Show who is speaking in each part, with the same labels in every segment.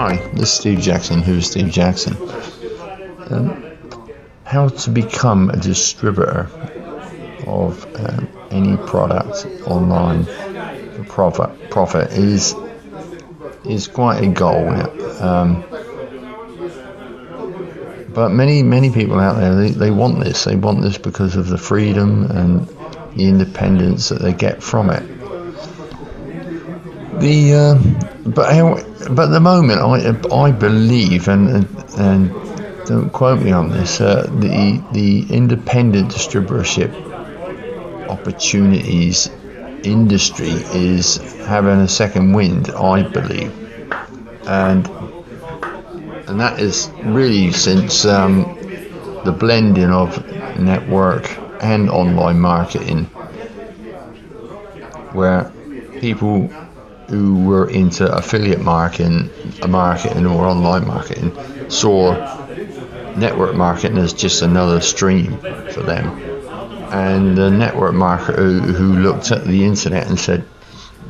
Speaker 1: Hi, this is Steve Jackson. Who's Steve Jackson? Um, how to become a distributor of um, any product online for profit profit is is quite a goal. Um, but many many people out there they, they want this. They want this because of the freedom and the independence that they get from it. The uh, but how, but at the moment I I believe and and don't quote me on this uh, the the independent distributorship opportunities industry is having a second wind I believe. And and that is really since um, the blending of network and online marketing where people who were into affiliate marketing, marketing or online marketing saw network marketing as just another stream for them. And the network marketer who, looked at the internet and said,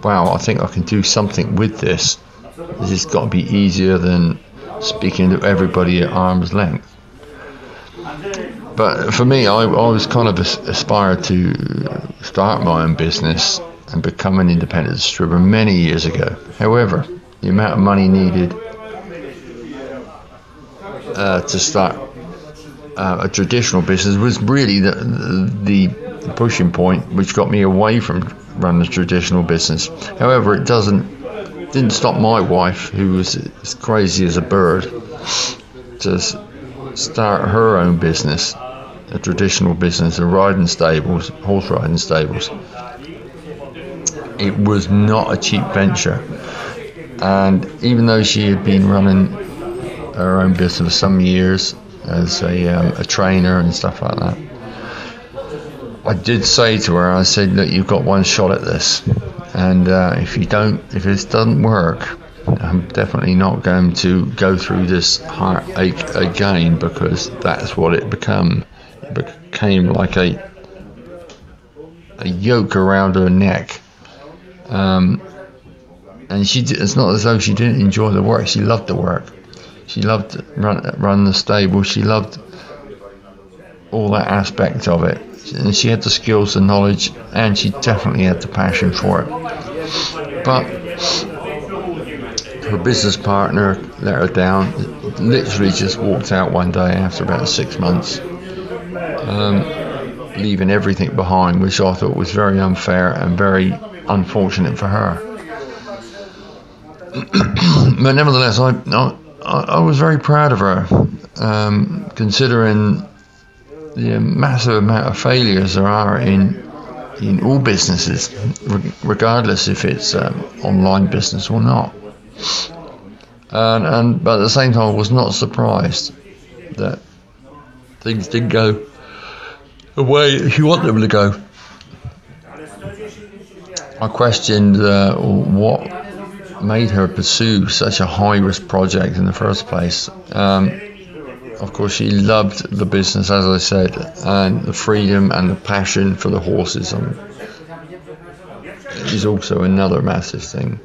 Speaker 1: wow, I think I can do something with this. This has got to be easier than speaking to everybody at arm's length. But for me, I, I was kind of aspired to start my own business and become an independent distributor many years ago. However, the amount of money needed uh, to start uh, a traditional business was really the, the, the pushing point which got me away from running a traditional business. However, it doesn't didn't stop my wife, who was as crazy as a bird, to start her own business, a traditional business of riding stables, horse riding stables it was not a cheap venture. And even though she had been running her own business for some years as a, um, a trainer and stuff like that, I did say to her, I said, look, you've got one shot at this. And uh, if you don't, if this doesn't work, I'm definitely not going to go through this heartache again because that's what it became. It became like a a yoke around her neck um, and she it's not as though she didn't enjoy the work. She loved the work. She loved run run the stable. She loved all that aspect of it. And she had the skills, the knowledge, and she definitely had the passion for it. But her business partner let her down. Literally just walked out one day after about six months. Um, leaving everything behind, which I thought was very unfair and very unfortunate for her. but nevertheless, I, I, I was very proud of her, um, considering the massive amount of failures there are in in all businesses, regardless if it's um, online business or not. And, and but at the same time, I was not surprised that things didn't go the way she wanted them to go. I questioned uh, what made her pursue such a high risk project in the first place. Um, of course, she loved the business, as I said, and the freedom and the passion for the horses um, is also another massive thing.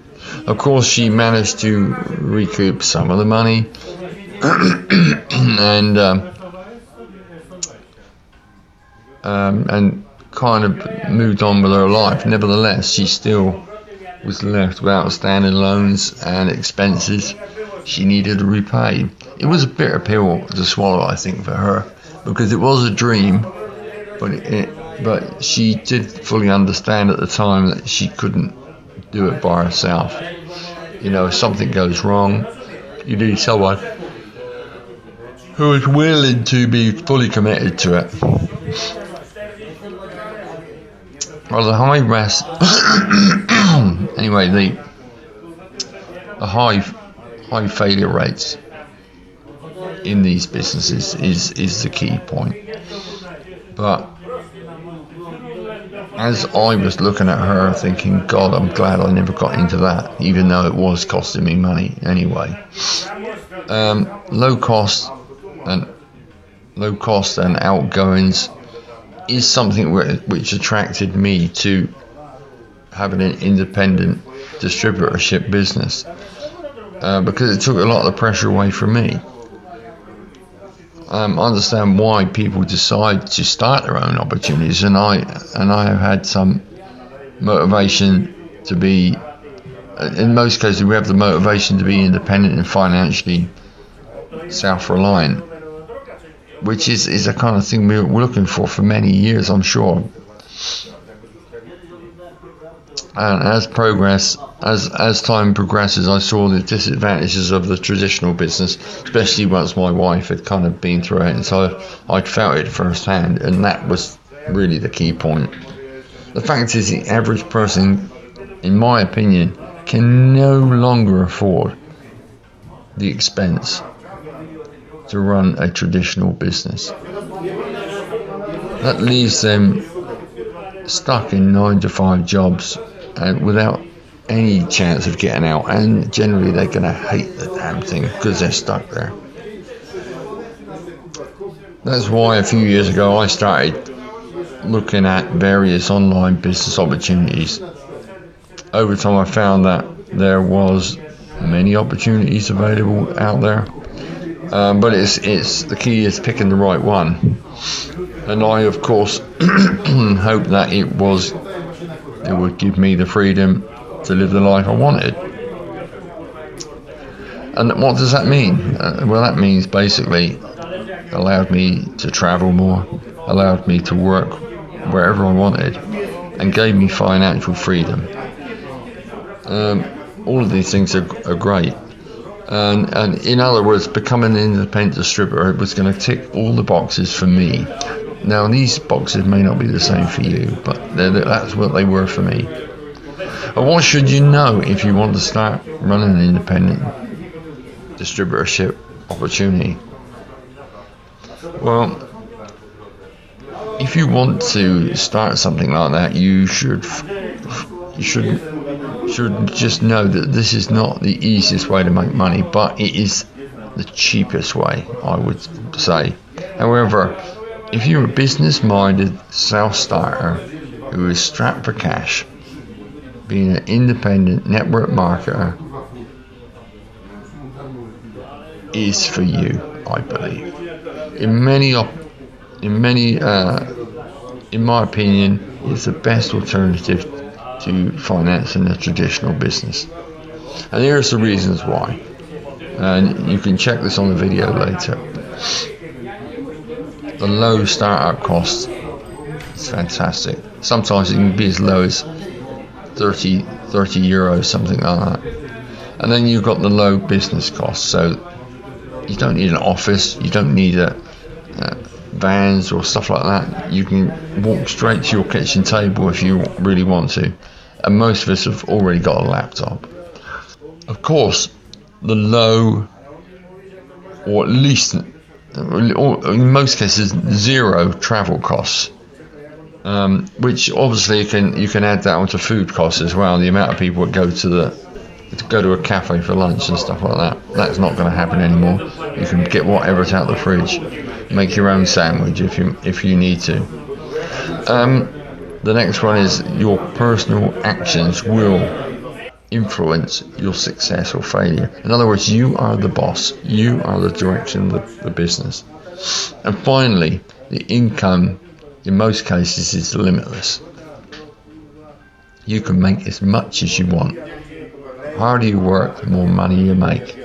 Speaker 1: Of course, she managed to recoup some of the money and um, um, and kind of moved on with her life. Nevertheless, she still was left with outstanding loans and expenses she needed to repay. It was a bitter pill to swallow, I think, for her, because it was a dream, but it, but she did fully understand at the time that she couldn't do it by herself. You know, if something goes wrong, you need someone who is willing to be fully committed to it. Well, the high risk. anyway, the the high high failure rates in these businesses is is the key point. But as I was looking at her, thinking, God, I'm glad I never got into that, even though it was costing me money anyway. Um, low cost and low cost and outgoings is something which attracted me to having an independent distributorship business. uh, because it took a lot of the pressure away from me. Um, I understand why people decide to start their own opportunities, and I and I have had some motivation to be. In most cases, we have the motivation to be independent and financially self-reliant, which is, is a kind of thing we're looking for for many years, I'm sure. And as progress, as as time progresses, I saw the disadvantages of the traditional business, especially once my wife had kind of been through it, and so I'd felt it firsthand, and that was really the key point. The fact is, the average person, in my opinion, can no longer afford the expense to run a traditional business. That leaves them stuck in nine to five jobs and without any chance of getting out. And generally, they're going to hate the damn thing because they're stuck there. That's why a few years ago I started looking at various online business opportunities. Over time, I found that there was many opportunities available out there, um, but it's it's the key is picking the right one. And I, of course, hope that it was it would give me the freedom to live the life I wanted. And what does that mean? Uh, well, that means basically allowed me to travel more, allowed me to work wherever I wanted, and gave me financial freedom. Um, all of these things are, are great. And, and, in other words, becoming an independent distributor was going to tick all the boxes for me. Now, these boxes may not be the same for you, but that's what they were for me. But what should you know if you want to start running an independent distributorship opportunity? Well, if you want to start something like that, you should you should should just know that this is not the easiest way to make money, but it is the cheapest way, I would say. However, if you're a business-minded self-starter who is strapped for cash, being an independent network marketer is for you, I believe. In many in many, uh, in my opinion, is the best alternative to financing a traditional business. And here are the reasons why. And you can check this on the video later. The low startup cost is fantastic. Sometimes it can be as low as 30, 30 euros, something like that. And then you've got the low business costs. So you don't need an office, you don't need a, a vans or stuff like that, you can walk straight to your kitchen table if you really want to. And most of us have already got a laptop. Of course, the low, or at least, or in most cases, zero travel costs. Um, which obviously you can you can add that onto food costs as well. The amount of people that go to the to go to a cafe for lunch and stuff like that. That's not going to happen anymore. You can get whatever's out the fridge make your own sandwich if you if you need to. Um, the next one is your personal actions will influence your success or failure. In other words, you are the boss. You are the direction of the, the business. And finally, the income in most cases is limitless. You can make as much as you want. The harder you work, the more money you make.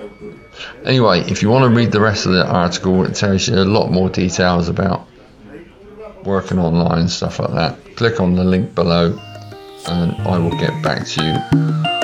Speaker 1: Anyway, if you want to read the rest of the article, it tells you a lot more details about working online and stuff like that. Click on the link below and I will get back to you